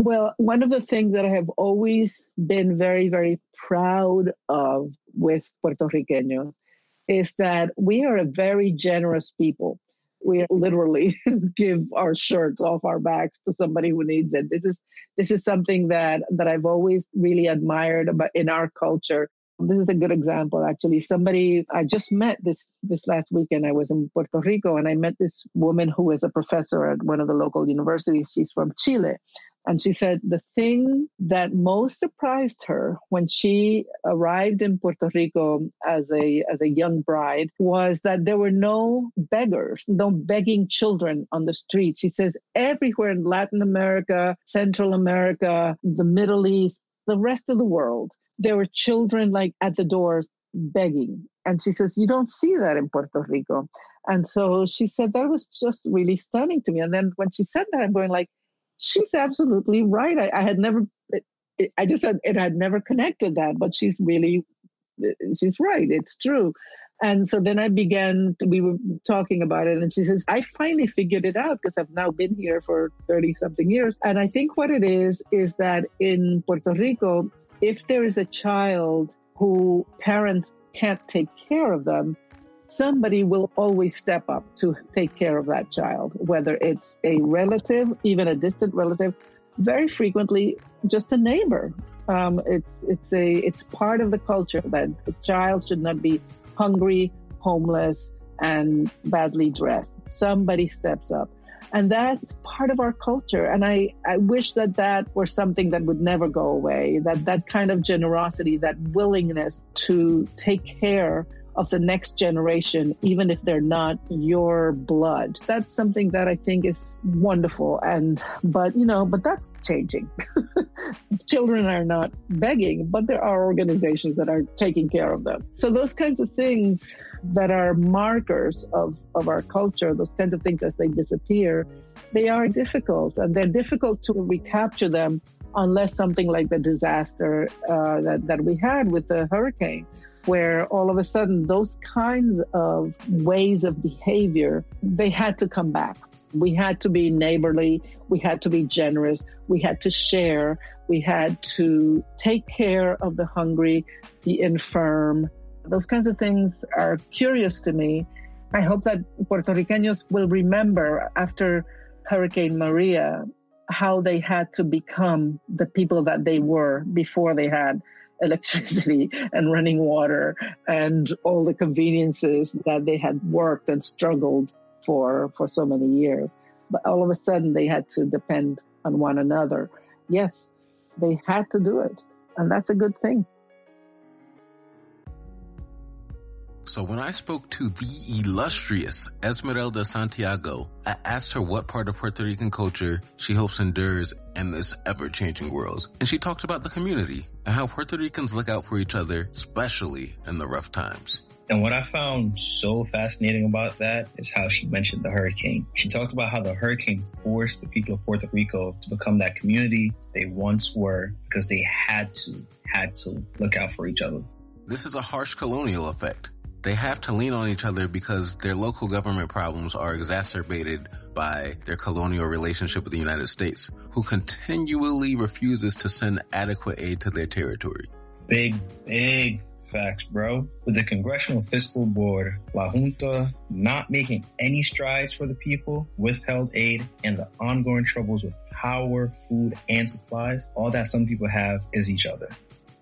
Well, one of the things that I have always been very, very proud of with Puerto Ricanos is that we are a very generous people. We literally give our shirts off our backs to somebody who needs it. This is this is something that that I've always really admired about in our culture. This is a good example actually. Somebody i just met this this last weekend. I was in puerto rico and i met this woman who is a professor at one of the local universities. She's from chile and she said the thing that most surprised her when she arrived in Puerto Rico as a as a young bride was that there were no beggars, no begging children on the street. She says everywhere in Latin America, Central America, the Middle East, the rest of the world, there were children like at the door begging. And she says, You don't see that in Puerto Rico. And so she said that was just really stunning to me. And then when she said that, I'm going like, she's absolutely right. I, I had never, it, it, I just had, it had never connected that, but she's really, eh, she's right. It's true. And so then I began, we were talking about it, and she says, I finally figured it out because I've now been here for 30 something years. And I think what it is, is that in Puerto Rico, if there is a child who parents can't take care of them, somebody will always step up to take care of that child, whether it's a relative, even a distant relative, very frequently just a neighbor. Um, it, it's a it's part of the culture that the child should not be hungry, homeless, and badly dressed. Somebody steps up. And that's part of our culture. And I, I wish that that were something that would never go away, that that kind of generosity, that willingness to take care of the next generation, even if they're not your blood. That's something that I think is wonderful. And, but, you know, but that's changing. Children are not begging, but there are organizations that are taking care of them. So those kinds of things that are markers of, of our culture, those kinds of things as they disappear, they are difficult and they're difficult to recapture them unless something like the disaster uh, that, that we had with the hurricane where all of a sudden those kinds of ways of behavior, they had to come back. We had to be neighborly. We had to be generous. We had to share. We had to take care of the hungry, the infirm. Those kinds of things are curious to me. I hope that Puerto Ricanos will remember after Hurricane Maria how they had to become the people that they were before they had electricity and running water and all the conveniences that they had worked and struggled for for so many years. But all of a sudden they had to depend on one another. Yes, they had to do it. And that's a good thing. So when I spoke to the illustrious Esmeralda Santiago, I asked her what part of Puerto Rican culture she hopes endures in this ever-changing world. And she talked about the community and how Puerto Ricans look out for each other, especially in the rough times. And what I found so fascinating about that is how she mentioned the hurricane. She talked about how the hurricane forced the people of Puerto Rico to become that community they once were because they had to, had to look out for each other. This is a harsh colonial effect they have to lean on each other because their local government problems are exacerbated by their colonial relationship with the United States, who continually refuses to send adequate aid to their territory. Big, big facts, bro. With the Congressional Fiscal Board, La Junta not making any strides for the people, withheld aid, and the ongoing troubles with power, food, and supplies, all that some people have is each other.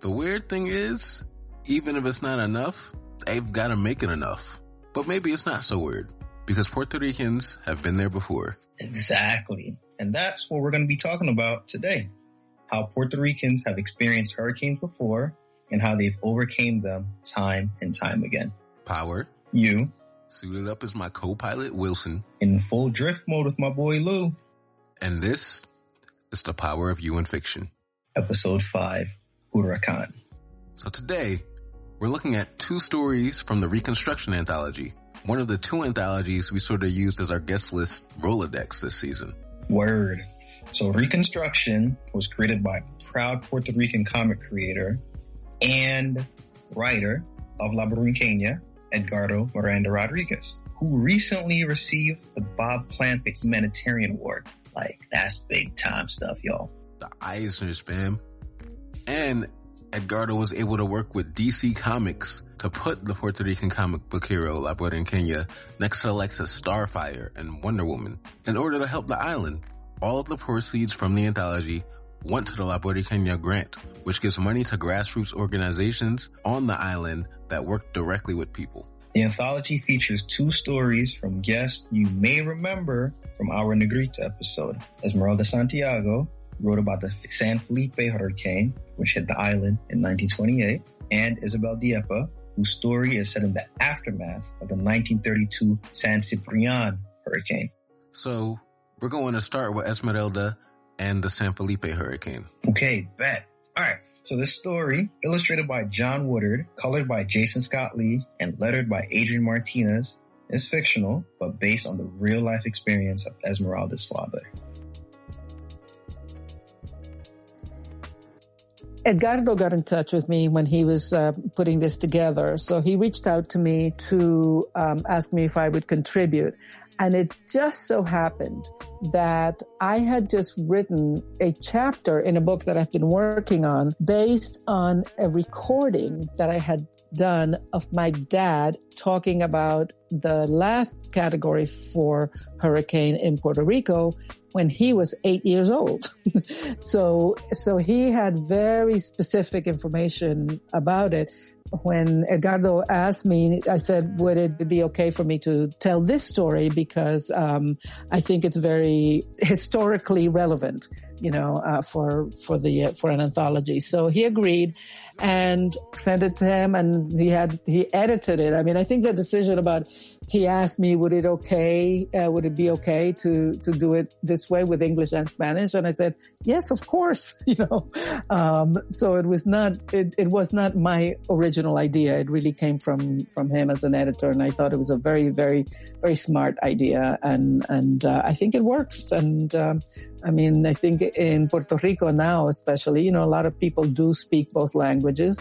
The weird thing is, even if it's not enough, they've got to make it enough. But maybe it's not so weird because Puerto Ricans have been there before. Exactly. And that's what we're going to be talking about today. How Puerto Ricans have experienced hurricanes before and how they've overcame them time and time again. Power. You. Suited up as my co-pilot Wilson. In full drift mode with my boy Lou. And this is the power of you in fiction. Episode 5, Huracan. So today, we're looking at two stories from the Reconstruction Anthology, one of the two anthologies we sort of used as our guest list Rolodex this season. Word. So Reconstruction was created by proud Puerto Rican comic creator and writer of La Borinqueña, Edgardo Miranda Rodriguez, who recently received the Bob Clampett Humanitarian Award. Like, that's big time stuff, y'all. the Eisners, fam. And Edgardo was able to work with DC Comics to put the Puerto Rican comic book hero La Kenya next to of Starfire and Wonder Woman in order to help the island. All of the proceeds from the anthology went to the La Kenya grant, which gives money to grassroots organizations on the island that work directly with people. The anthology features two stories from guests you may remember from our Negrita episode. Esmeralda Santiago wrote about the San Felipe hurricane, which hit the island in 1928, and Isabel Dieppa, whose story is set in the aftermath of the 1932 San Ciprian hurricane. So we're going to start with Esmeralda and the San Felipe hurricane. Okay, bet. All right. So this story, illustrated by John Woodard, colored by Jason Scott Lee, and lettered by Adrian Martinez, is fictional, but based on the real life experience of Esmeralda's father. Edgardo got in touch with me when he was uh, putting this together. So he reached out to me to um, ask me if I would contribute. And it just so happened that I had just written a chapter in a book that I've been working on based on a recording that I had done of my dad talking about the last category four hurricane in Puerto Rico when he was eight years old. so, so he had very specific information about it. When Edgardo asked me, I said, would it be okay for me to tell this story? Because, um, I think it's very historically relevant, you know, uh, for, for the, uh, for an anthology. So he agreed and sent it to him and he had, he edited it. I mean, I think the decision about he asked me, would it okay, uh, would it be okay to, to do it this way with English and Spanish? And I said, yes, of course, you know. Um, so it was not, it, it was not my original idea. It really came from, from him as an editor. And I thought it was a very, very, very smart idea. And, and, uh, I think it works. And, um, I mean, I think in Puerto Rico now, especially, you know, a lot of people do speak both languages.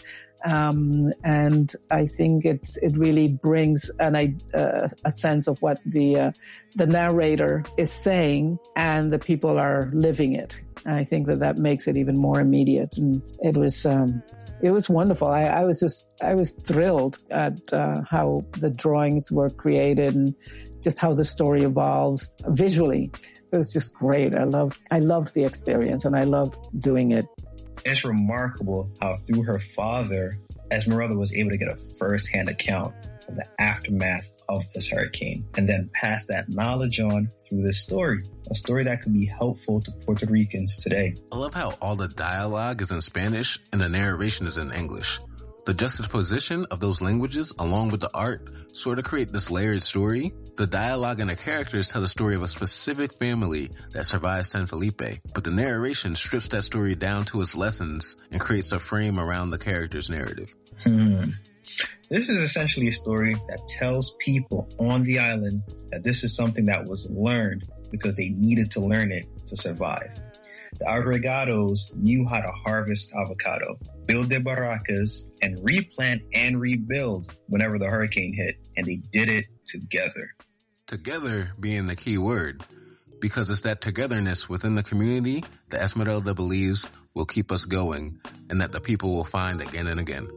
Um, and I think it it really brings an uh, a sense of what the uh, the narrator is saying, and the people are living it. And I think that that makes it even more immediate, and it was um, it was wonderful. I, I, was just I was thrilled at uh, how the drawings were created and just how the story evolves visually. It was just great. I loved I loved the experience, and I loved doing it. It's remarkable how through her father, Esmeralda was able to get a first-hand account of the aftermath of this hurricane and then pass that knowledge on through this story. A story that could be helpful to Puerto Ricans today. I love how all the dialogue is in Spanish and the narration is in English. The juxtaposition of those languages along with the art sort of create this layered story. The dialogue and the characters tell the story of a specific family that survived San Felipe, but the narration strips that story down to its lessons and creates a frame around the character's narrative. Hmm. This is essentially a story that tells people on the island that this is something that was learned because they needed to learn it to survive. The agregados knew how to harvest avocado, build their barracas, and replant and rebuild whenever the hurricane hit, and they did it together. Together being the key word, because it's that togetherness within the community that Esmeralda believes will keep us going and that the people will find again and again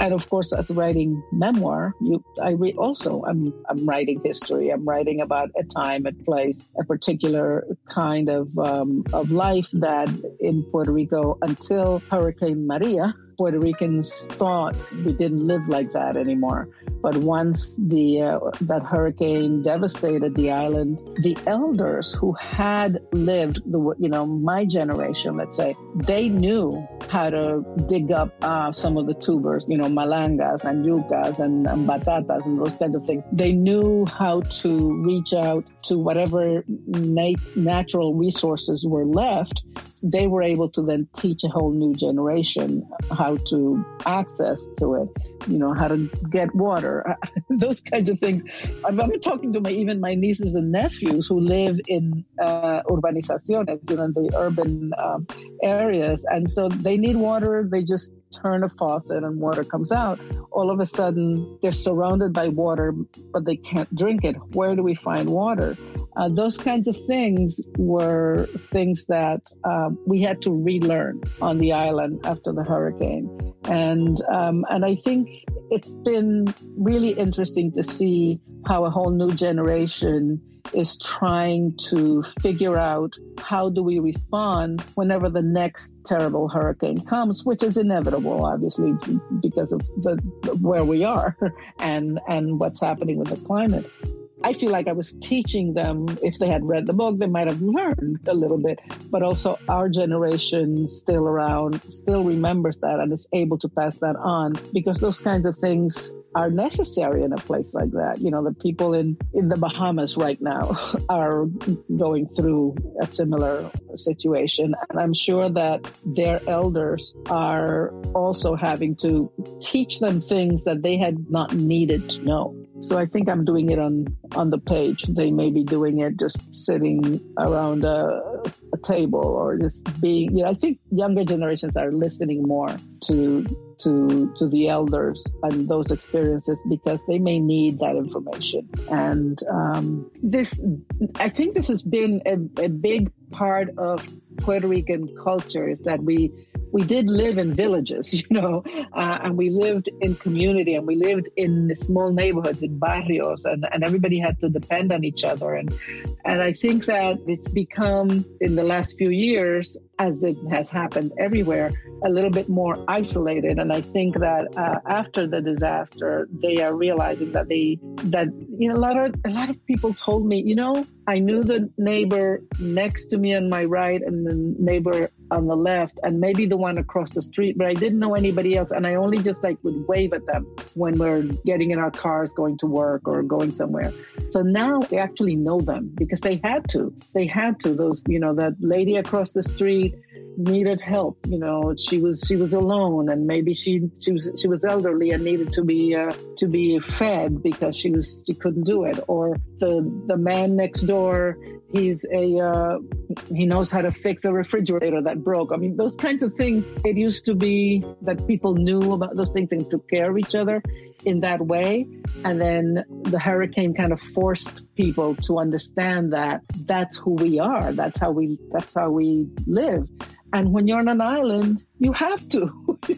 and of course, as writing memoir, you, I read also, I'm, I'm writing history. I'm writing about a time, a place, a particular kind of, um, of life that in Puerto Rico until Hurricane Maria, Puerto Ricans thought we didn't live like that anymore. But once the uh, that hurricane devastated the island, the elders who had lived the you know my generation, let's say, they knew how to dig up uh, some of the tubers, you know, malangas and yucas and, and batatas and those kinds of things. They knew how to reach out to whatever nat- natural resources were left they were able to then teach a whole new generation how to access to it, you know, how to get water, those kinds of things. I'm, I'm, talking to my, even my nieces and nephews who live in uh, urbanizaciones, you know, in the urban um, areas. And so they need water. They just turn a faucet and water comes out. All of a sudden, they're surrounded by water, but they can't drink it. Where do we find water? Uh, those kinds of things were things that um, we had to relearn on the island after the hurricane, and um, and I think it's been really interesting to see how a whole new generation is trying to figure out how do we respond whenever the next terrible hurricane comes, which is inevitable, obviously, because of the, where we are and and what's happening with the climate. I feel like I was teaching them, if they had read the book, they might have learned a little bit, but also our generation still around, still remembers that and is able to pass that on because those kinds of things are necessary in a place like that. You know, the people in, in the Bahamas right now are going through a similar situation. And I'm sure that their elders are also having to teach them things that they had not needed to know. So I think I'm doing it on, on the page. They may be doing it just sitting around a, a table or just being, you know, I think younger generations are listening more to to to the elders and those experiences because they may need that information. And um, this, I think, this has been a, a big part of Puerto Rican culture is that we we did live in villages, you know, uh, and we lived in community and we lived in small neighborhoods, in barrios, and, and everybody had to depend on each other. And, and I think that it's become, in the last few years, as it has happened everywhere, a little bit more isolated. And I think that uh, after the disaster, they are realizing that they that you know a lot of a lot of people told me, you know, I knew the neighbor next to me on my right and the neighbor on the left, and maybe the one across the street, but I didn't know anybody else, and I only just like would wave at them when we're getting in our cars going to work or going somewhere. So now they actually know them because they had to. They had to. Those you know that lady across the street needed help. You know, she was she was alone, and maybe she she was she was elderly and needed to be uh, to be fed because she was she couldn't do it. Or the the man next door, he's a uh, he knows how to fix a refrigerator that broke. I mean, those kinds of things. It used to be that people knew about those things and took care of each other in that way. And then the hurricane kind of forced people to understand that that's who we are. That's how we, that's how we live. And when you're on an island, you have to.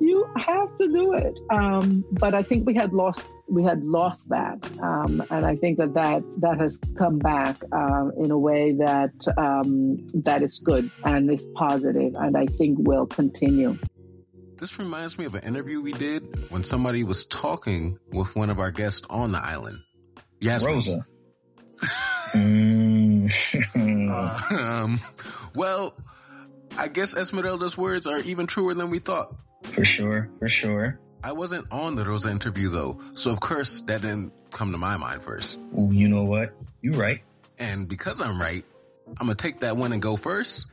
you have to do it. Um, but I think we had lost we had lost that, um, and I think that that that has come back uh, in a way that um, that is good and is positive, and I think will continue. This reminds me of an interview we did when somebody was talking with one of our guests on the island. Yes, Rosa. mm. uh, um, well, I guess Esmeralda's words are even truer than we thought. For sure, for sure. I wasn't on the Rosa interview though, so of course that didn't come to my mind first. Well, you know what? You're right. And because I'm right, I'm gonna take that one and go first.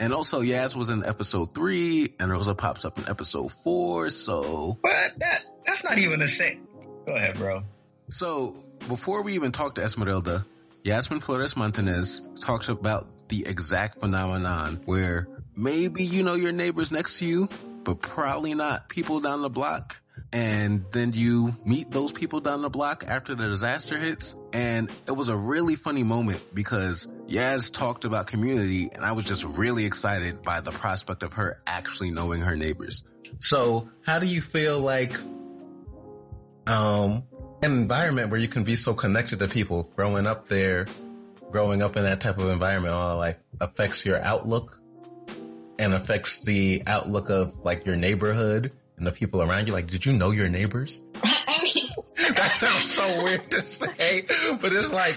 And also, Yaz was in episode three, and Rosa pops up in episode four. So, but that that's not even the same. Go ahead, bro. So, before we even talk to Esmeralda, Yasmin Flores Montanez talks about the exact phenomenon where maybe you know your neighbors next to you, but probably not people down the block. And then you meet those people down the block after the disaster hits. And it was a really funny moment because Yaz talked about community and I was just really excited by the prospect of her actually knowing her neighbors. So how do you feel like, um, an environment where you can be so connected to people growing up there, growing up in that type of environment, all like affects your outlook and affects the outlook of like your neighborhood and the people around you. Like, did you know your neighbors? that sounds so weird to say, but it's like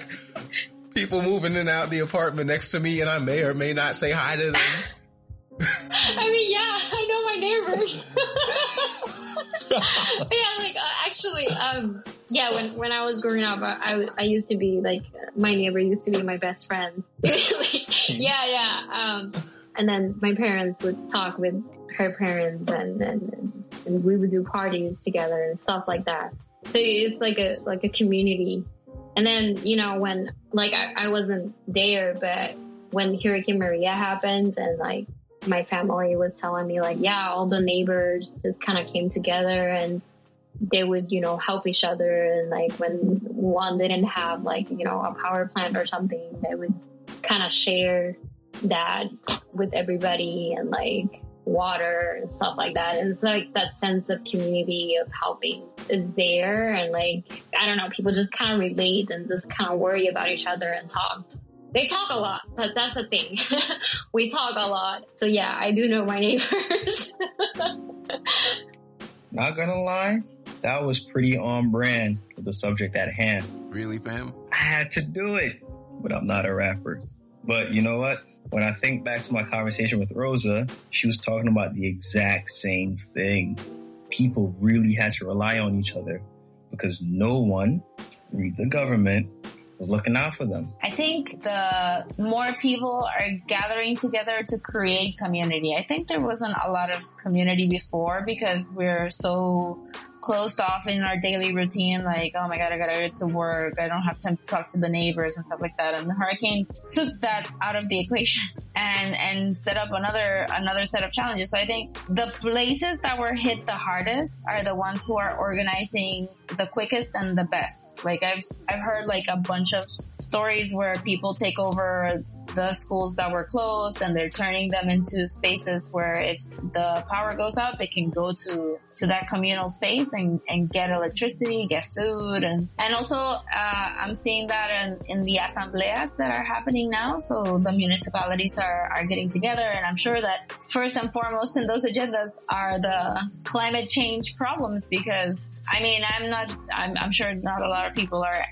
people moving in and out the apartment next to me and I may or may not say hi to them. I mean, yeah, I know my neighbors. yeah, like uh, actually, um, yeah, when when I was growing up, I, I used to be like my neighbor used to be my best friend. like, yeah, yeah. Um, and then my parents would talk with her parents and, and, and we would do parties together and stuff like that. So it's like a, like a community. And then, you know, when like I, I wasn't there, but when Hurricane Maria happened and like my family was telling me like, yeah, all the neighbors just kind of came together and they would, you know, help each other. And like when, one didn't have like, you know, a power plant or something, they would kind of share that with everybody and like water and stuff like that. And it's like that sense of community of helping is there. And like, I don't know, people just kind of relate and just kind of worry about each other and talk. They talk a lot, but that's the thing. we talk a lot. So yeah, I do know my neighbors. Not gonna lie, that was pretty on brand for the subject at hand. Really, fam? I had to do it, but I'm not a rapper. But you know what? When I think back to my conversation with Rosa, she was talking about the exact same thing. People really had to rely on each other because no one, read the government, was looking out for them. I think the more people are gathering together to create community. I think there wasn't a lot of community before because we're so closed off in our daily routine. Like, oh my God, I gotta get to work. I don't have time to talk to the neighbors and stuff like that. And the hurricane took that out of the equation and, and set up another, another set of challenges. So I think the places that were hit the hardest are the ones who are organizing the quickest and the best. Like I've, I've heard like a bunch of stories where people take over the schools that were closed and they're turning them into spaces where if the power goes out, they can go to, to that communal space and, and get electricity, get food. And, and also, uh, I'm seeing that in, in the asambleas that are happening now. So the municipalities are, are getting together. And I'm sure that first and foremost in those agendas are the climate change problems because I mean, I'm not, I'm, I'm sure not a lot of people are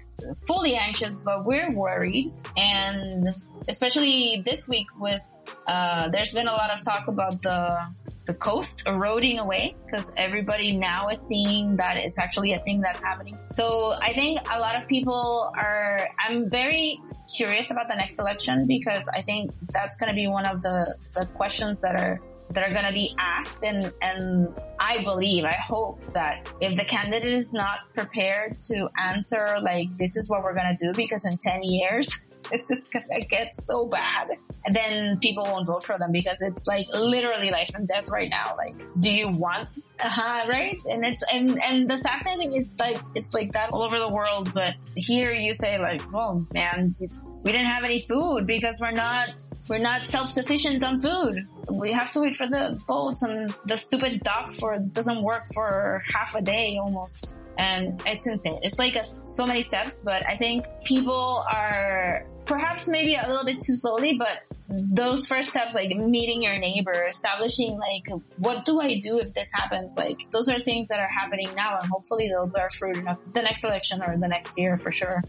fully anxious, but we're worried. And especially this week with, uh, there's been a lot of talk about the, the coast eroding away because everybody now is seeing that it's actually a thing that's happening. So I think a lot of people are, I'm very curious about the next election because I think that's going to be one of the, the questions that are that are going to be asked and and I believe I hope that if the candidate is not prepared to answer like this is what we're going to do because in 10 years this is going to get so bad and then people won't vote for them because it's like literally life and death right now. Like do you want uh-huh, right? And it's and and the sad thing is like it's like that all over the world but here you say like oh man we didn't have any food because we're not we're not self-sufficient on food. We have to wait for the boats and the stupid dock for doesn't work for half a day almost. And it's insane. It's like a, so many steps, but I think people are perhaps maybe a little bit too slowly, but those first steps, like meeting your neighbor, establishing like, what do I do if this happens? Like, those are things that are happening now and hopefully they'll bear fruit in the next election or the next year for sure.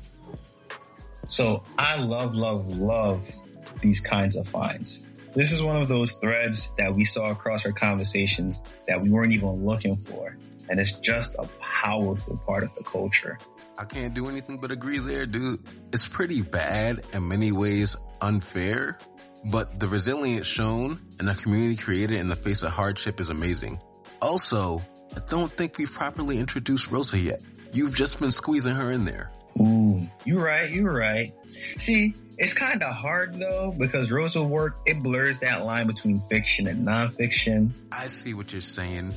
So I love, love, love these kinds of finds. This is one of those threads that we saw across our conversations that we weren't even looking for. And it's just a powerful part of the culture. I can't do anything but agree there, dude. It's pretty bad in many ways unfair, but the resilience shown and the community created in the face of hardship is amazing. Also, I don't think we've properly introduced Rosa yet. You've just been squeezing her in there. Ooh, you're right, you're right. See, it's kind of hard though because Rosa work it blurs that line between fiction and nonfiction. I see what you're saying,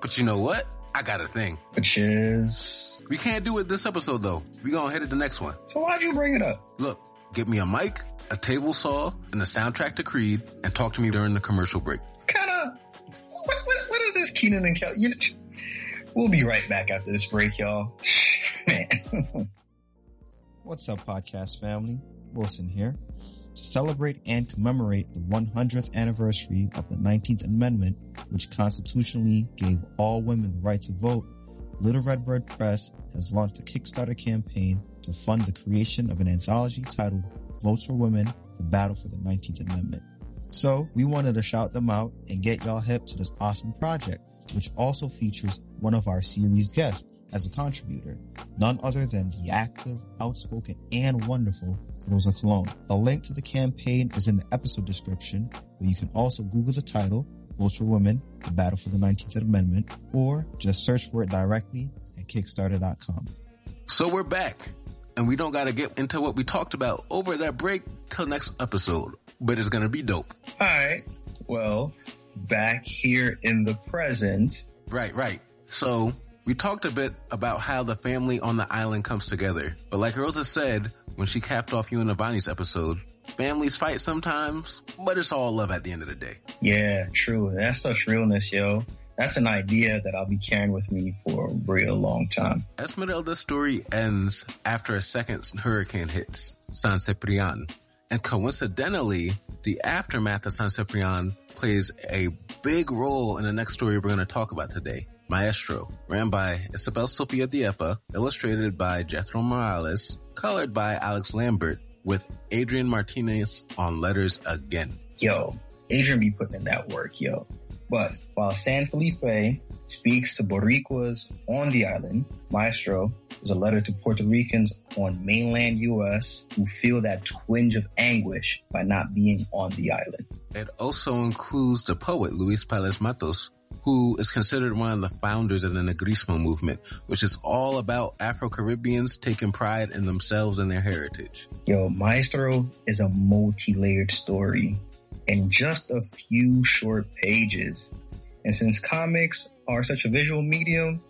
but you know what? I got a thing. Which is we can't do it this episode though. We gonna head to the next one. So why'd you bring it up? Look, get me a mic, a table saw, and a soundtrack to Creed, and talk to me during the commercial break. Kind of. What, what, what is this, Keenan and Kel? You know, we'll be right back after this break, y'all. Man. What's up, podcast family? Wilson here. To celebrate and commemorate the 100th anniversary of the 19th Amendment, which constitutionally gave all women the right to vote, Little Red Bird Press has launched a Kickstarter campaign to fund the creation of an anthology titled Votes for Women, The Battle for the 19th Amendment. So we wanted to shout them out and get y'all hip to this awesome project, which also features one of our series guests as a contributor, none other than the active, outspoken, and wonderful Rosa Colon. The link to the campaign is in the episode description, where you can also Google the title, Votes for Women, The Battle for the 19th Amendment, or just search for it directly at Kickstarter.com. So we're back, and we don't gotta get into what we talked about over that break till next episode, but it's gonna be dope. Alright, well, back here in the present. Right, right. So, We talked a bit about how the family on the island comes together, but like Rosa said when she capped off you and Avani's episode, families fight sometimes, but it's all love at the end of the day. Yeah, true. That's such realness, yo. That's an idea that I'll be carrying with me for a real long time. Esmeralda's story ends after a second hurricane hits San Ciprian. And coincidentally, the aftermath of San Ciprian plays a big role in the next story we're going to talk about today. Maestro, ran by Isabel Sofia Dieppa, illustrated by Jethro Morales, colored by Alex Lambert, with Adrian Martinez on letters again. Yo, Adrian be putting in that work, yo. But while San Felipe speaks to Boricuas on the island, Maestro is a letter to Puerto Ricans on mainland U.S. who feel that twinge of anguish by not being on the island. It also includes the poet Luis Pales Matos, who is considered one of the founders of the Negrismo movement, which is all about Afro-Caribbeans taking pride in themselves and their heritage. Yo, Maestro is a multi-layered story in just a few short pages. And since comics are such a visual medium,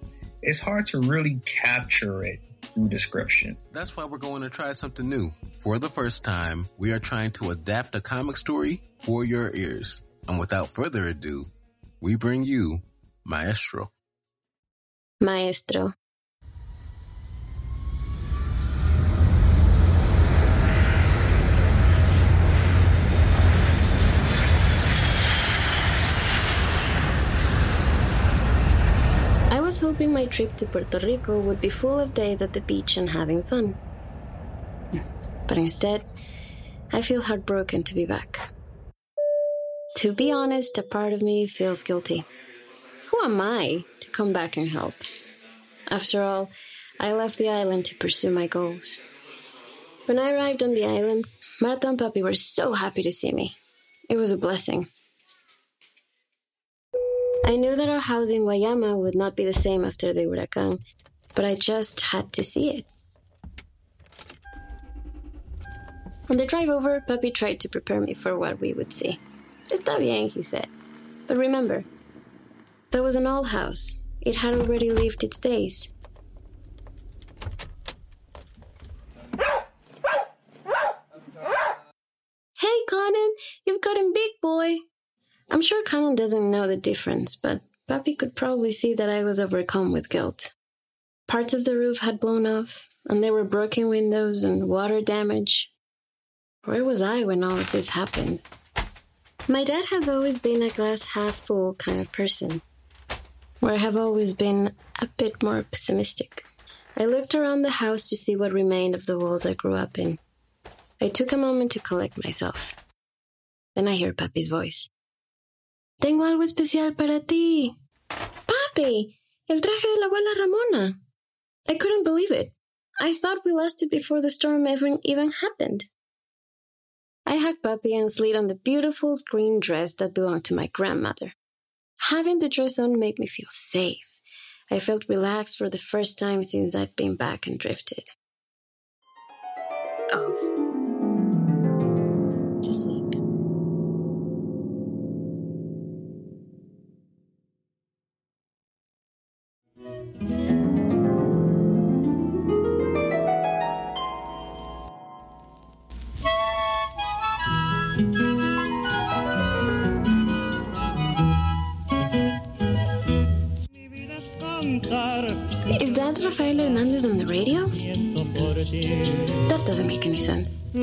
it's hard to really capture it through description. That's why we're going to try something new. For the first time, we are trying to adapt a comic story for your ears. And without further ado, we bring you Maestro. Maestro. I was hoping my trip to Puerto Rico would be full of days at the beach and having fun. But instead, I feel heartbroken to be back. To be honest, a part of me feels guilty. Who am I to come back and help? After all, I left the island to pursue my goals. When I arrived on the island, Marta and Papi were so happy to see me. It was a blessing. I knew that our house in Guayama would not be the same after the huracán, but I just had to see it. On the drive over, Papi tried to prepare me for what we would see. Está bien, he said. But remember, that was an old house. It had already lived its days. Hey, Conan, you've gotten big, boy. I'm sure Conan doesn't know the difference, but Papi could probably see that I was overcome with guilt. Parts of the roof had blown off, and there were broken windows and water damage. Where was I when all of this happened? My dad has always been a glass half full kind of person, where I have always been a bit more pessimistic. I looked around the house to see what remained of the walls I grew up in. I took a moment to collect myself. Then I hear Papi's voice. Tengo algo especial para ti. Papi, el traje de la abuela Ramona. I couldn't believe it. I thought we lost it before the storm ever even happened. I hugged Papi and slid on the beautiful green dress that belonged to my grandmother. Having the dress on made me feel safe. I felt relaxed for the first time since I'd been back and drifted. Off.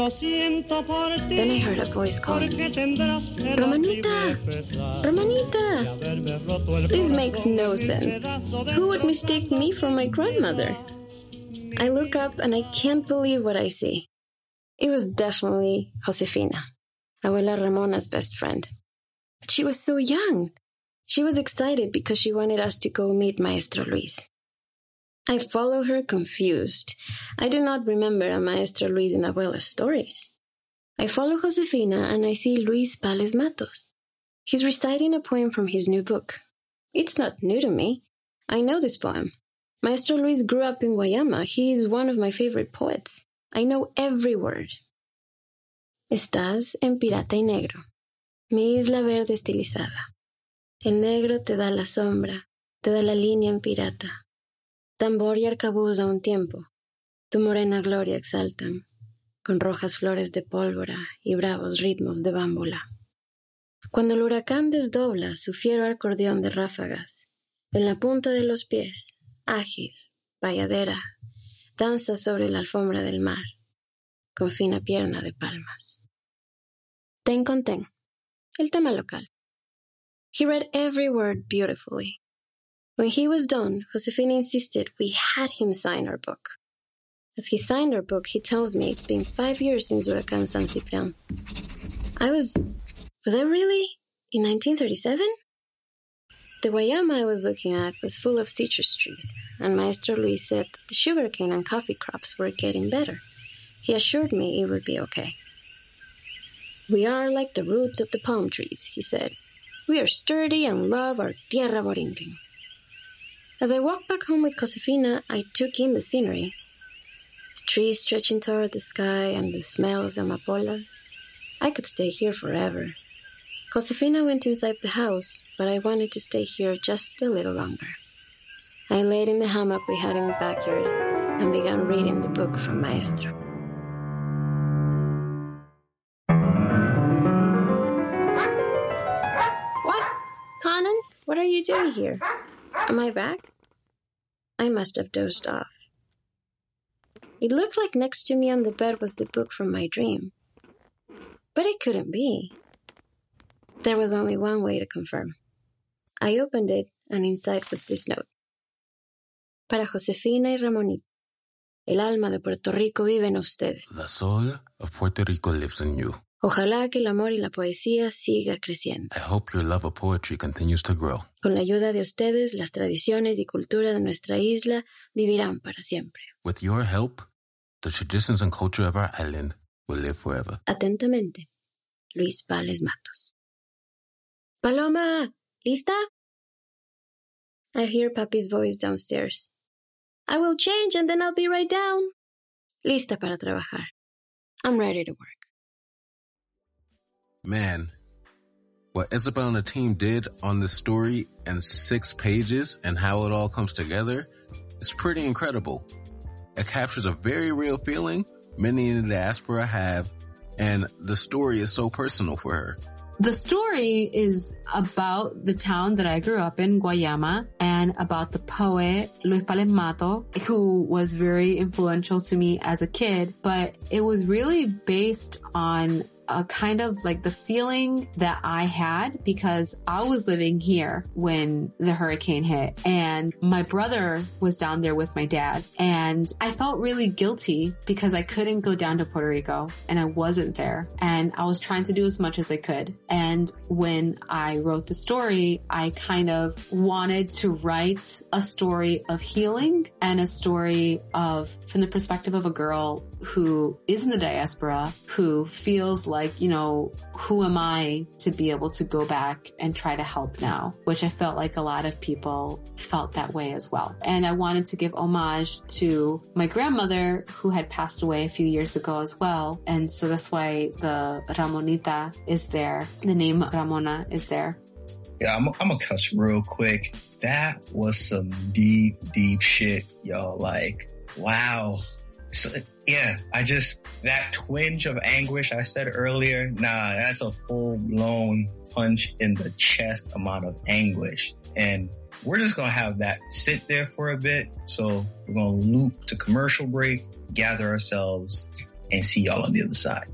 Then I heard a voice call, Ramonita! Ramonita! This makes no sense. Who would mistake me for my grandmother? I look up and I can't believe what I see. It was definitely Josefina, Abuela Ramona's best friend. But She was so young. She was excited because she wanted us to go meet Maestro Luis. I follow her confused. I do not remember a Maestro Luis in Abuela's stories. I follow Josefina and I see Luis Pales Matos. He's reciting a poem from his new book. It's not new to me. I know this poem. Maestro Luis grew up in Guayama. He is one of my favorite poets. I know every word. Estás en Pirata y Negro, mi isla verde estilizada. El negro te da la sombra, te da la línea en pirata. Tambor y arcabuz a un tiempo, tu morena gloria exaltan, con rojas flores de pólvora y bravos ritmos de bámbula. Cuando el huracán desdobla su fiero acordeón de ráfagas, en la punta de los pies, ágil, valladera, danza sobre la alfombra del mar, con fina pierna de palmas. Ten con ten, el tema local. He read every word beautifully. When he was done, Josefina insisted we had him sign our book. As he signed our book, he tells me it's been five years since Huracan San Ciprián. I was. Was I really? In 1937? The Guayama I was looking at was full of citrus trees, and Maestro Luis said that the sugarcane and coffee crops were getting better. He assured me it would be okay. We are like the roots of the palm trees, he said. We are sturdy and love our tierra borinquen. As I walked back home with Josefina, I took in the scenery. The trees stretching toward the sky and the smell of the amapolas. I could stay here forever. Josefina went inside the house, but I wanted to stay here just a little longer. I laid in the hammock we had in the backyard and began reading the book from Maestro. What? Conan, what are you doing here? Am I back? I must have dozed off. It looked like next to me on the bed was the book from my dream. But it couldn't be. There was only one way to confirm. I opened it, and inside was this note. Para Josefina y Ramonita. El alma de Puerto Rico vive en ustedes. The soul of Puerto Rico lives in you. Ojalá que el amor y la poesía siga creciendo. I hope your love of poetry continues to grow. Con la ayuda de ustedes, las tradiciones y cultura de nuestra isla vivirán para siempre. With your help, the traditions and culture of our island will live forever. Atentamente, Luis Pales Matos. Paloma, ¿lista? I hear Papi's voice downstairs. I will change and then I'll be right down. Lista para trabajar. I'm ready to work. Man, what Isabel and the team did on this story and six pages and how it all comes together is pretty incredible. It captures a very real feeling many in the diaspora have, and the story is so personal for her. The story is about the town that I grew up in, Guayama, and about the poet Luis Pales Matos, who was very influential to me as a kid, but it was really based on a kind of like the feeling that I had because I was living here when the hurricane hit and my brother was down there with my dad and I felt really guilty because I couldn't go down to Puerto Rico and I wasn't there and I was trying to do as much as I could. And when I wrote the story, I kind of wanted to write a story of healing and a story of from the perspective of a girl who is in the diaspora, who feels like, you know, who am I to be able to go back and try to help now? Which I felt like a lot of people felt that way as well. And I wanted to give homage to my grandmother who had passed away a few years ago as well. And so that's why the Ramonita is there. The name Ramona is there. Yeah, I'm, gonna cuss real quick. That was some deep, deep shit, y'all. Like, wow. So, yeah, I just, that twinge of anguish I said earlier, nah, that's a full blown punch in the chest amount of anguish. And we're just gonna have that sit there for a bit. So we're gonna loop to commercial break, gather ourselves, and see y'all on the other side.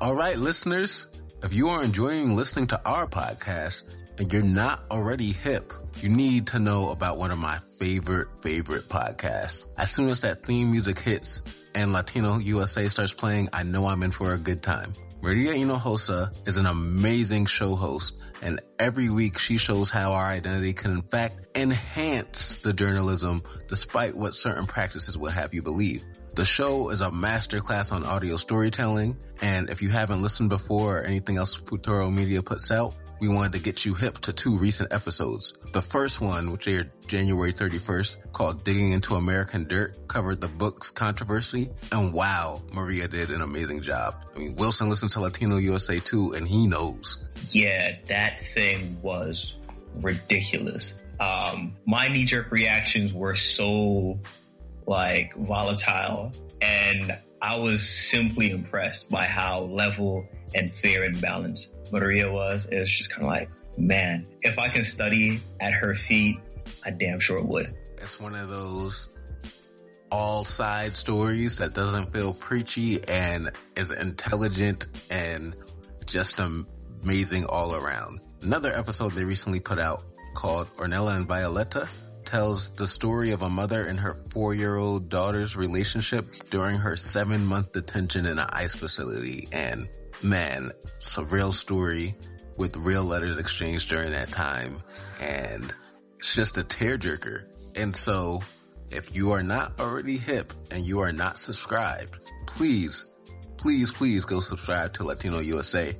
All right, listeners, if you are enjoying listening to our podcast and you're not already hip, you need to know about one of my favorite, favorite podcasts. As soon as that theme music hits and Latino USA starts playing, I know I'm in for a good time. Maria Hinojosa is an amazing show host, and every week she shows how our identity can in fact enhance the journalism despite what certain practices will have you believe. The show is a masterclass on audio storytelling, and if you haven't listened before or anything else Futuro Media puts out, we wanted to get you hip to two recent episodes. The first one, which aired January 31st, called Digging into American Dirt, covered the book's controversy. And wow, Maria did an amazing job. I mean, Wilson listened to Latino USA too, and he knows. Yeah, that thing was ridiculous. um, my knee jerk reactions were so like volatile and I was simply impressed by how level and fair and balanced Maria was. It was just kind of like, man, if I can study at her feet, I damn sure would. It's one of those all side stories that doesn't feel preachy and is intelligent and just amazing all around. Another episode they recently put out called Ornella and Violetta tells the story of a mother and her four year old daughter's relationship during her seven month detention in an ICE facility. And man, it's a real story with real letters exchanged during that time. And it's just a tearjerker. And so if you are not already hip and you are not subscribed, please, please, please go subscribe to Latino USA.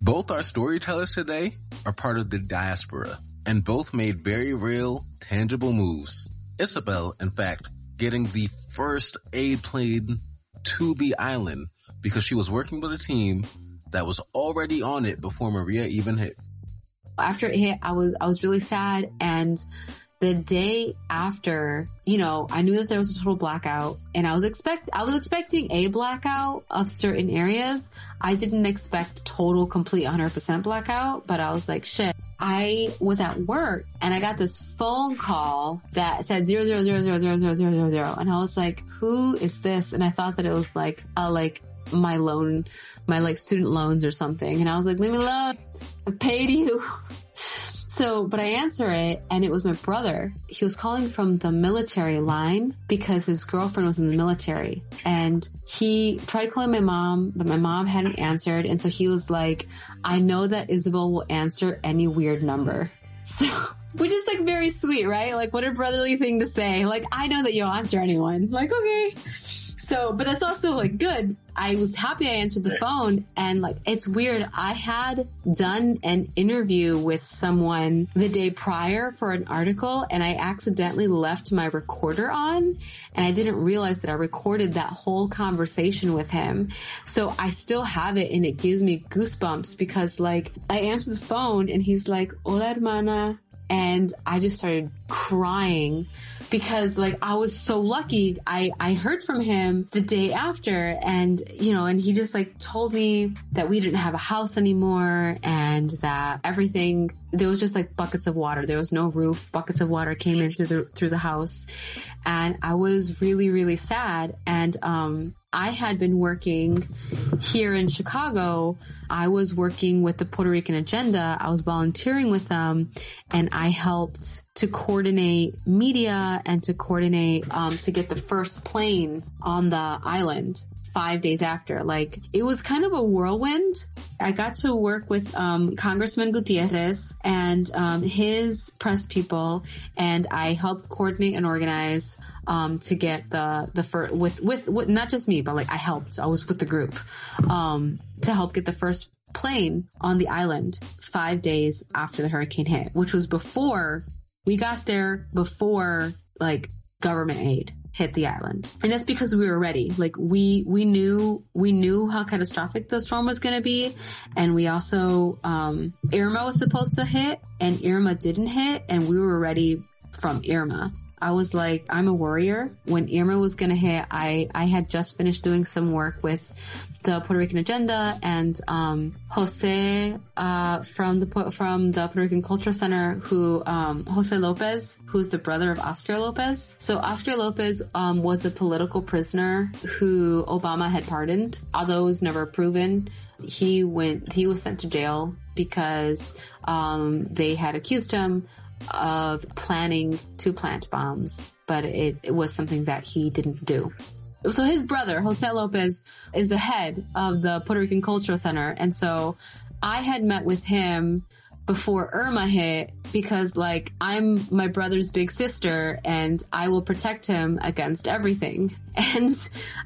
Both our storytellers today are part of the diaspora and both made very real, tangible moves. Isabel, in fact, getting the first aid plane to the island because she was working with a team that was already on it before Maria even hit. After it hit, I was, I was really sad and the day after, you know, I knew that there was a total blackout and I was expect, I was expecting a blackout of certain areas. I didn't expect total complete 100% blackout, but I was like, shit. I was at work and I got this phone call that said zero zero zero zero zero zero zero zero zero. And I was like, who is this? And I thought that it was like, a, like my loan, my like student loans or something. And I was like, leave me alone. I paid you. So, but I answer it and it was my brother. He was calling from the military line because his girlfriend was in the military and he tried calling my mom, but my mom hadn't answered. And so he was like, I know that Isabel will answer any weird number. So, which is like very sweet, right? Like what a brotherly thing to say. Like, I know that you'll answer anyone. Like, okay. So, but that's also like good. I was happy I answered the phone and like, it's weird. I had done an interview with someone the day prior for an article and I accidentally left my recorder on and I didn't realize that I recorded that whole conversation with him. So I still have it and it gives me goosebumps because like I answered the phone and he's like, hola hermana. And I just started crying because like I was so lucky. I, I heard from him the day after and, you know, and he just like told me that we didn't have a house anymore and that everything, there was just like buckets of water. There was no roof. Buckets of water came in through the, through the house. And I was really, really sad. And, um, I had been working here in Chicago. I was working with the Puerto Rican Agenda. I was volunteering with them and I helped to coordinate media and to coordinate um, to get the first plane on the island five days after. Like it was kind of a whirlwind. I got to work with um, Congressman Gutierrez and um, his press people, and I helped coordinate and organize um, to get the the first with, with with not just me, but like I helped. I was with the group um, to help get the first plane on the island five days after the hurricane hit, which was before we got there before like government aid hit the island. And that's because we were ready. Like we, we knew, we knew how catastrophic the storm was going to be. And we also, um, Irma was supposed to hit and Irma didn't hit and we were ready from Irma. I was like, I'm a warrior. When Irma was gonna hit, I, I had just finished doing some work with the Puerto Rican Agenda and um, Jose uh, from the from the Puerto Rican Cultural Center, who um, Jose Lopez, who's the brother of Oscar Lopez. So Oscar Lopez um, was a political prisoner who Obama had pardoned, although it was never proven. He went. He was sent to jail because um, they had accused him of planning to plant bombs, but it, it was something that he didn't do. So his brother, Jose Lopez, is the head of the Puerto Rican Cultural Center. And so I had met with him before Irma hit because like I'm my brother's big sister and I will protect him against everything. And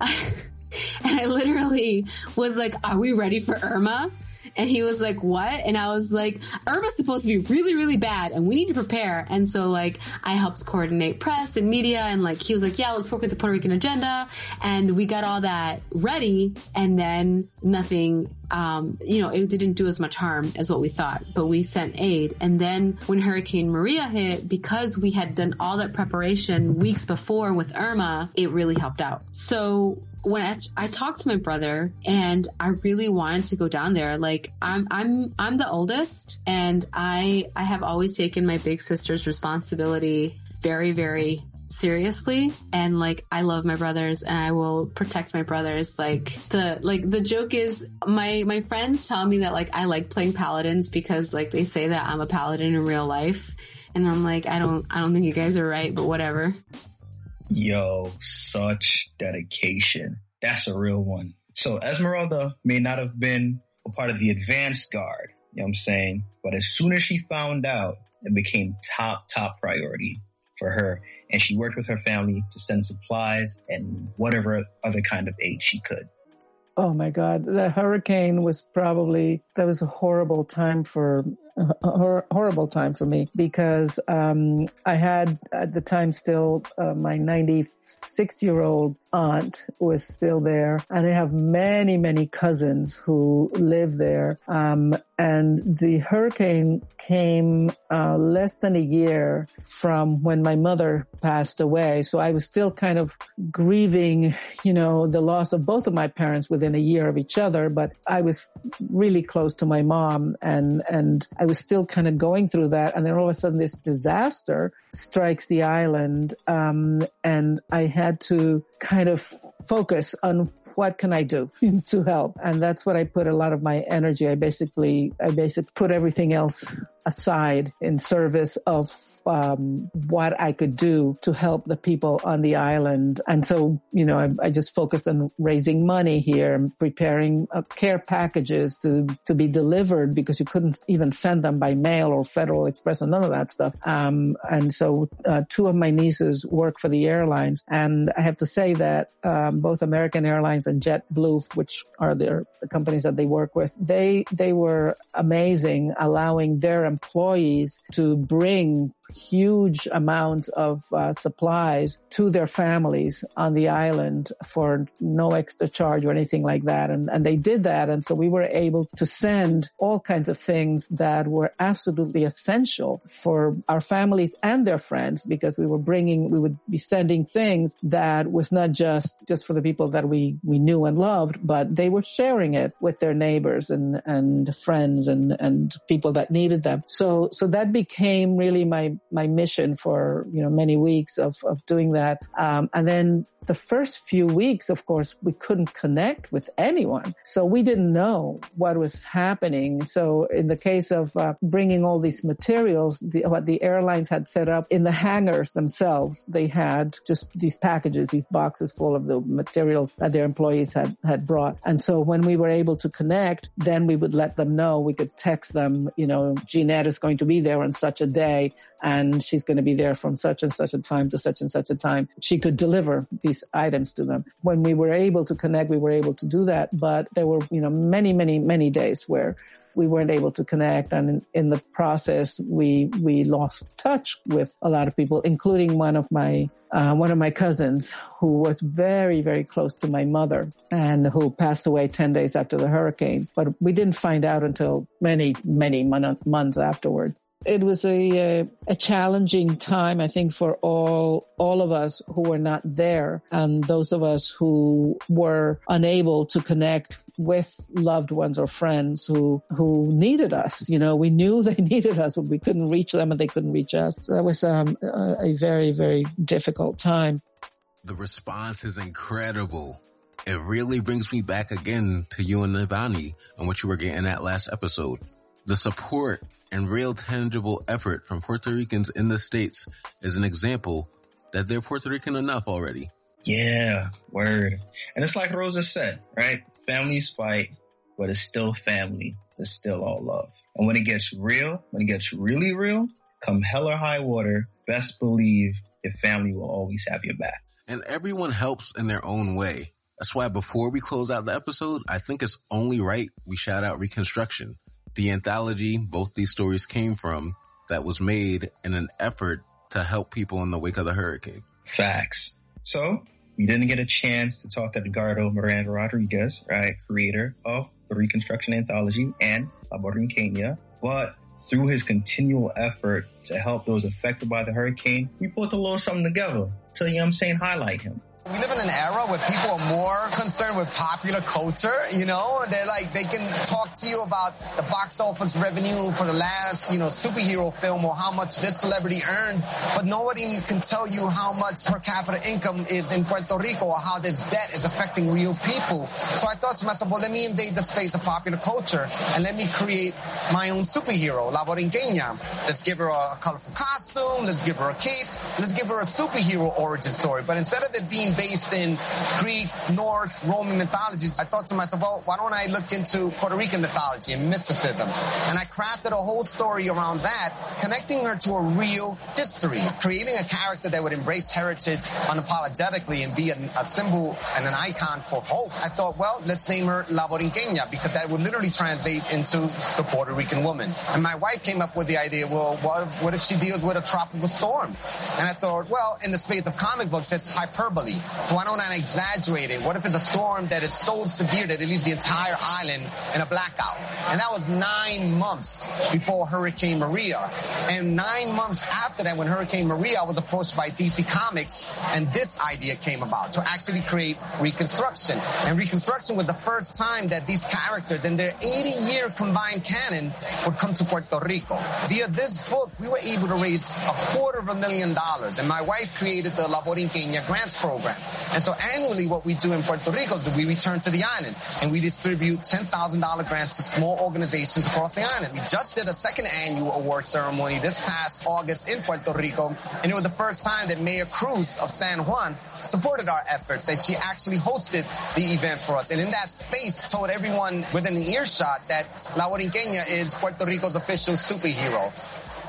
I, and I literally was like, are we ready for Irma? And he was like, what? And I was like, Irma's supposed to be really, really bad and we need to prepare. And so like I helped coordinate press and media and like he was like, yeah, let's work with the Puerto Rican agenda. And we got all that ready and then nothing um, you know, it didn't do as much harm as what we thought, but we sent aid. And then when Hurricane Maria hit, because we had done all that preparation weeks before with Irma, it really helped out. So when I, I, talked to my brother and I really wanted to go down there, like I'm, I'm, I'm the oldest and I, I have always taken my big sister's responsibility very, very seriously and like I love my brothers and I will protect my brothers. Like the like the joke is my my friends tell me that like I like playing paladins because like they say that I'm a paladin in real life. And I'm like, I don't I don't think you guys are right, but whatever. Yo, such dedication. That's a real one. So Esmeralda may not have been a part of the advanced guard, you know what I'm saying? But as soon as she found out, it became top, top priority for her and she worked with her family to send supplies and whatever other kind of aid she could. Oh my God. The hurricane was probably, that was a horrible time for hor- horrible time for me because um, I had at the time still uh, my 96 year old aunt was still there, and I have many many cousins who live there. Um, and the hurricane came uh, less than a year from when my mother passed away, so I was still kind of grieving, you know, the loss of both of my parents within a year of each other. But I was really close to my mom, and and I was still kind of going through that. And then all of a sudden this disaster strikes the island. Um, and I had to kind of focus on what can I do to help? And that's what I put a lot of my energy. I basically, I basically put everything else aside in service of um, what I could do to help the people on the island. And so, you know, I, I just focused on raising money here and preparing uh, care packages to, to be delivered because you couldn't even send them by mail or Federal Express and none of that stuff. Um, and so uh, two of my nieces work for the airlines. And I have to say that um, both American Airlines and JetBlue, which are their, the companies that they work with, they, they were amazing allowing their employees to bring huge amounts of uh, supplies to their families on the island for no extra charge or anything like that. And, and they did that. And so we were able to send all kinds of things that were absolutely essential for our families and their friends because we were bringing, we would be sending things that was not just, just for the people that we, we knew and loved, but they were sharing it with their neighbors and, and friends and, and people that needed them. So, so that became really my, my mission for you know many weeks of of doing that. Um, and then the first few weeks, of course, we couldn't connect with anyone, so we didn't know what was happening. So in the case of uh, bringing all these materials, the, what the airlines had set up in the hangars themselves, they had just these packages, these boxes full of the materials that their employees had had brought. And so when we were able to connect, then we would let them know. We could text them, you know, Jeanette is going to be there on such a day and she's going to be there from such and such a time to such and such a time. She could deliver these items to them. When we were able to connect, we were able to do that. But there were, you know, many, many, many days where we weren't able to connect. And in, in, the process, we, we lost touch with a lot of people, including one of my, uh, one of my cousins who was very, very close to my mother and who passed away 10 days after the hurricane. But we didn't find out until many, many mon- months afterward. It was a, a, a challenging time, I think, for all all of us who were not there, and those of us who were unable to connect with loved ones or friends who who needed us. You know, we knew they needed us, but we couldn't reach them, and they couldn't reach us. That was um, a very very difficult time. The response is incredible. It really brings me back again to you and Nivani and what you were getting at last episode. The support and real tangible effort from Puerto Ricans in the States is an example that they're Puerto Rican enough already. Yeah, word. And it's like Rosa said, right? Families fight, but it's still family. It's still all love. And when it gets real, when it gets really real, come hell or high water, best believe your family will always have your back. And everyone helps in their own way. That's why before we close out the episode, I think it's only right we shout out Reconstruction, the anthology both these stories came from that was made in an effort to help people in the wake of the hurricane. Facts. So we didn't get a chance to talk to Edgardo Miranda Rodriguez, right, creator of the Reconstruction Anthology and La Kenya, but through his continual effort to help those affected by the hurricane, we put a little something together to, you know I'm saying, highlight him. We live in an era where people are more concerned with popular culture, you know? They're like, they can talk to you about the box office revenue for the last, you know, superhero film or how much this celebrity earned, but nobody can tell you how much per capita income is in Puerto Rico or how this debt is affecting real people. So I thought to myself, well, let me invade the space of popular culture and let me create my own superhero, La Borinqueña. Let's give her a colorful costume, let's give her a cape, let's give her a superhero origin story. But instead of it being based in Greek, Norse, Roman mythology, I thought to myself, well, why don't I look into Puerto Rican mythology and mysticism? And I crafted a whole story around that, connecting her to a real history, creating a character that would embrace heritage unapologetically and be a, a symbol and an icon for hope. I thought, well, let's name her La Borinqueña because that would literally translate into the Puerto Rican woman. And my wife came up with the idea, well, what what if she deals with a tropical storm? And I thought, well, in the space of comic books, it's hyperbole. Why don't oh I exaggerate it? What if it's a storm that is so severe that it leaves the entire island in a blackout? And that was nine months before Hurricane Maria. And nine months after that, when Hurricane Maria, I was approached by DC Comics and this idea came about to actually create Reconstruction. And Reconstruction was the first time that these characters in their 80 year combined canon would come to Puerto Rico. Via this book, we were able to raise a quarter of a million dollars. And my wife created the La Borinqueña Grants Program. And so annually what we do in Puerto Rico is we return to the island and we distribute $10,000 grants to small organizations across the island. We just did a second annual award ceremony this past August in Puerto Rico and it was the first time that Mayor Cruz of San Juan supported our efforts and she actually hosted the event for us. And in that space told everyone within earshot that La Borinqueña is Puerto Rico's official superhero.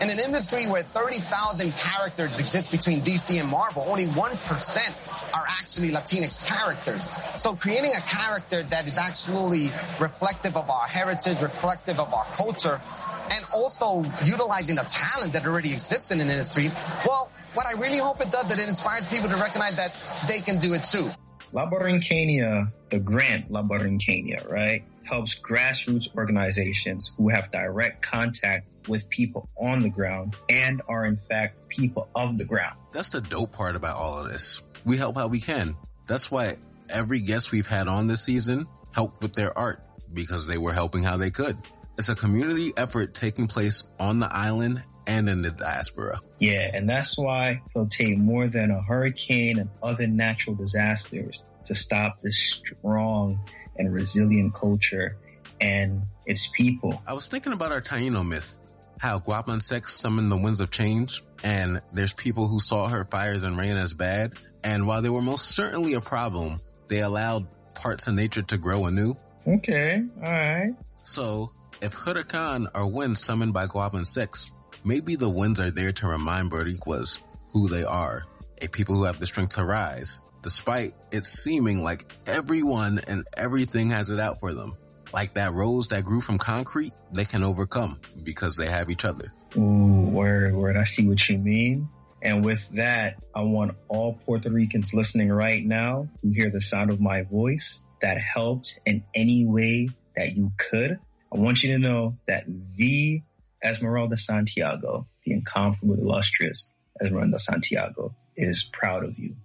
In an industry where 30,000 characters exist between DC and Marvel, only 1% are actually Latinx characters. So creating a character that is actually reflective of our heritage, reflective of our culture, and also utilizing the talent that already exists in an industry, well, what I really hope it does is it inspires people to recognize that they can do it too. La Borinqueña, the grant La Borinqueña, right, helps grassroots organizations who have direct contact with people on the ground and are in fact people of the ground. That's the dope part about all of this. We help how we can. That's why every guest we've had on this season helped with their art because they were helping how they could. It's a community effort taking place on the island and in the diaspora. Yeah, and that's why it'll take more than a hurricane and other natural disasters to stop this strong and resilient culture and its people. I was thinking about our Taino myth, how Guabancex summoned the winds of change, and there's people who saw her fires and rain as bad, and while they were most certainly a problem, they allowed parts of nature to grow anew. Okay, alright. So, if Huracan are winds summoned by Guabancex, maybe the winds are there to remind Boricuas who they are, a people who have the strength to rise, despite it seeming like everyone and everything has it out for them. Like that rose that grew from concrete, they can overcome because they have each other. Ooh, word, word. I see what you mean. And with that, I want all Puerto Ricans listening right now who hear the sound of my voice that helped in any way that you could. I want you to know that the Esmeralda Santiago, the incomparable, illustrious Esmeralda Santiago, is proud of you.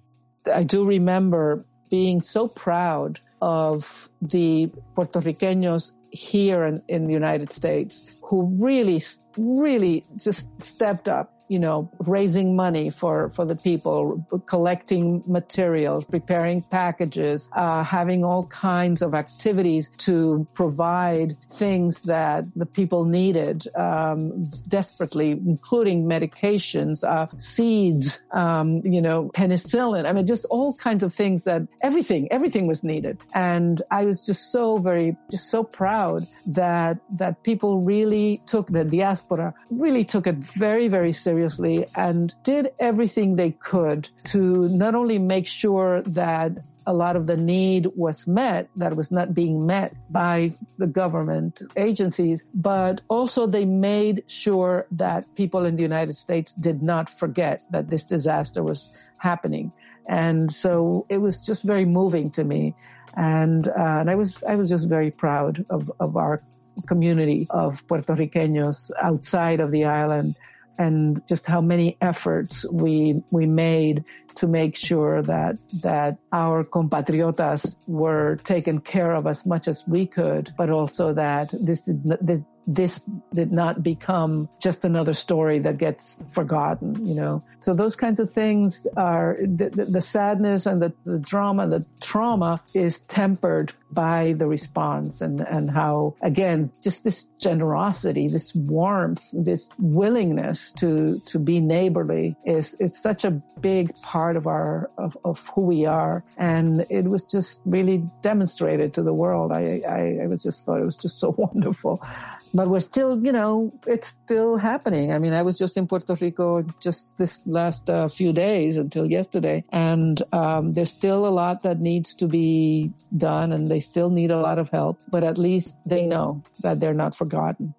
I do remember being so proud of the Puerto Ricanos here in, in the United States who really, really just stepped up you know, raising money for, for the people, collecting materials, preparing packages, uh, having all kinds of activities to provide things that the people needed um, desperately, including medications, uh, seeds, um, you know, penicillin. I mean, just all kinds of things that everything, everything was needed. And I was just so very, just so proud that that people really took the diaspora, really took it very, very seriously seriously and did everything they could to not only make sure that a lot of the need was met that was not being met by the government agencies, but also they made sure that people in the United States did not forget that this disaster was happening. And so it was just very moving to me. And, uh, and I was, I was just very proud of, of our community of Puerto Ricanos outside of the island and just how many efforts we we made to make sure that that our compatriotas were taken care of as much as we could, but also that this did, this did not become just another story that gets forgotten, you know. So those kinds of things are the, the, the sadness and the, the drama, the trauma is tempered by the response and, and how, again, just this generosity, this warmth, this willingness to, to be neighborly is, is such a big part of our, of, of who we are. And it was just really demonstrated to the world. I, I, I was just thought it was just so wonderful but we're still, you know, it's still happening. I mean, I was just in Puerto Rico just this last uh, few days until yesterday, and um, there's still a lot that needs to be done, and they still need a lot of help. But at least they know that they're not forgotten.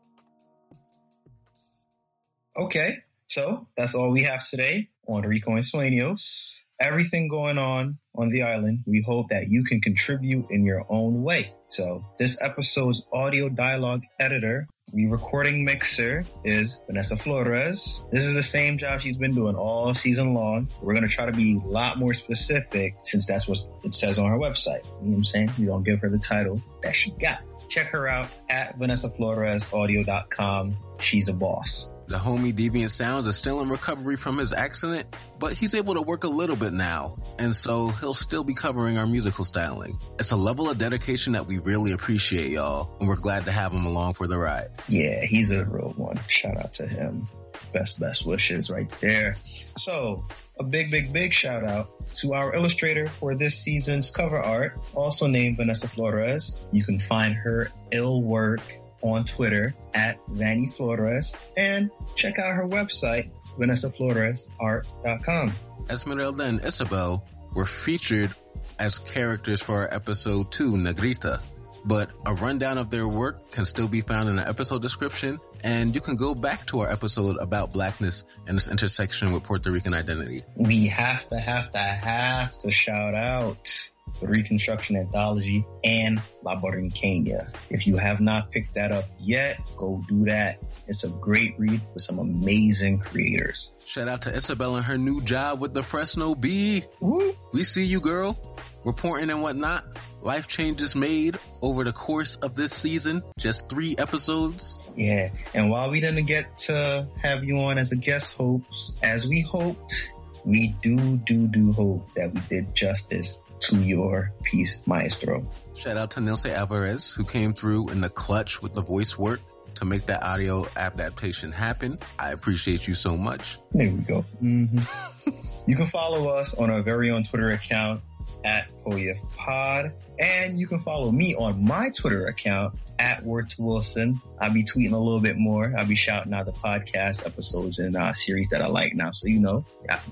Okay, so that's all we have today on Rico en Sueños. Everything going on on the island. We hope that you can contribute in your own way. So this episode's audio dialogue editor, re-recording mixer is Vanessa Flores. This is the same job she's been doing all season long. We're going to try to be a lot more specific since that's what it says on her website. You know what I'm saying? We don't give her the title that she got. Check her out at VanessaFloresAudio.com. She's a boss. The homie Deviant Sounds is still in recovery from his accident, but he's able to work a little bit now, and so he'll still be covering our musical styling. It's a level of dedication that we really appreciate, y'all, and we're glad to have him along for the ride. Yeah, he's a real one. Shout out to him. Best, best wishes right there. So, a big, big, big shout out to our illustrator for this season's cover art, also named Vanessa Flores. You can find her ill work on Twitter at Vanny Flores and check out her website, VanessaFloresArt.com. Esmeralda and Isabel were featured as characters for our episode 2, Negrita. But a rundown of their work can still be found in the episode description, and you can go back to our episode about blackness and its intersection with Puerto Rican identity. We have to, have to, have to shout out Reconstruction Anthology, and La Borinqueña. If you have not picked that up yet, go do that. It's a great read with some amazing creators. Shout out to Isabel and her new job with the Fresno Bee. Woo. We see you, girl. Reporting and whatnot. Life changes made over the course of this season. Just three episodes. Yeah. And while we didn't get to have you on as a guest host, as we hoped, we do, do, do hope that we did justice to your piece, maestro. Shout out to Nilce Alvarez, who came through in the clutch with the voice work to make that audio adaptation happen. I appreciate you so much. There we go. Mm-hmm. you can follow us on our very own Twitter account at POYIF Pod. And you can follow me on my Twitter account at Word to Wilson. I'll be tweeting a little bit more. I'll be shouting out the podcast episodes and uh, series that I like now. So, you know,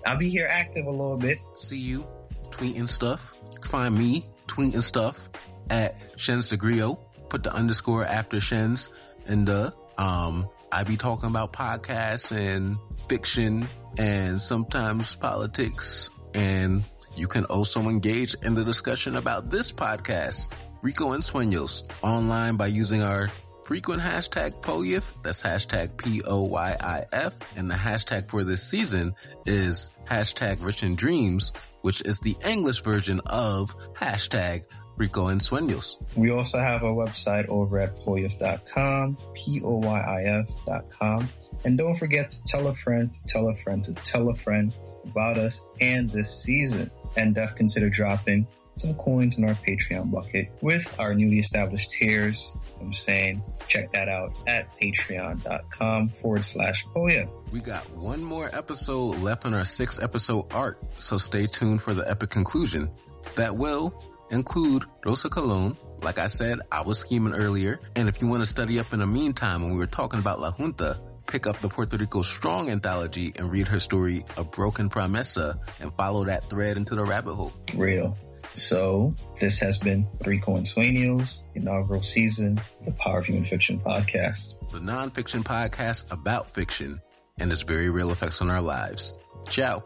I'll be here active a little bit. See you tweeting stuff. Find me tweeting stuff at Shens Degrio. Put the underscore after Shens and the, um, I be talking about podcasts and fiction and sometimes politics and you can also engage in the discussion about this podcast, Rico en Sueños, online by using our frequent hashtag POYIF. That's hashtag P-O-Y-I-F. And the hashtag for this season is hashtag Rich in Dreams, which is the English version of hashtag Rico en Sueños. We also have a website over at poyif.com, P-O-Y-I-F.com. And don't forget to tell a friend, to tell a friend, to tell a friend about us and this season. And def consider dropping some coins in our Patreon bucket with our newly established tiers. I'm saying check that out at patreon.com forward slash poyif. We got one more episode left on our six episode arc, so stay tuned for the epic conclusion. That will include Rosa Colon. Like I said, I was scheming earlier. And if you want to study up in the meantime, when we were talking about La Junta, pick up the Puerto Rico Strong anthology and read her story, A Broken Promesa, and follow that thread into the rabbit hole. Real. So this has been Rico en Sueños, inaugural season the Power of Human Fiction podcast. The nonfiction podcast about fiction and its very real effects on our lives. Ciao.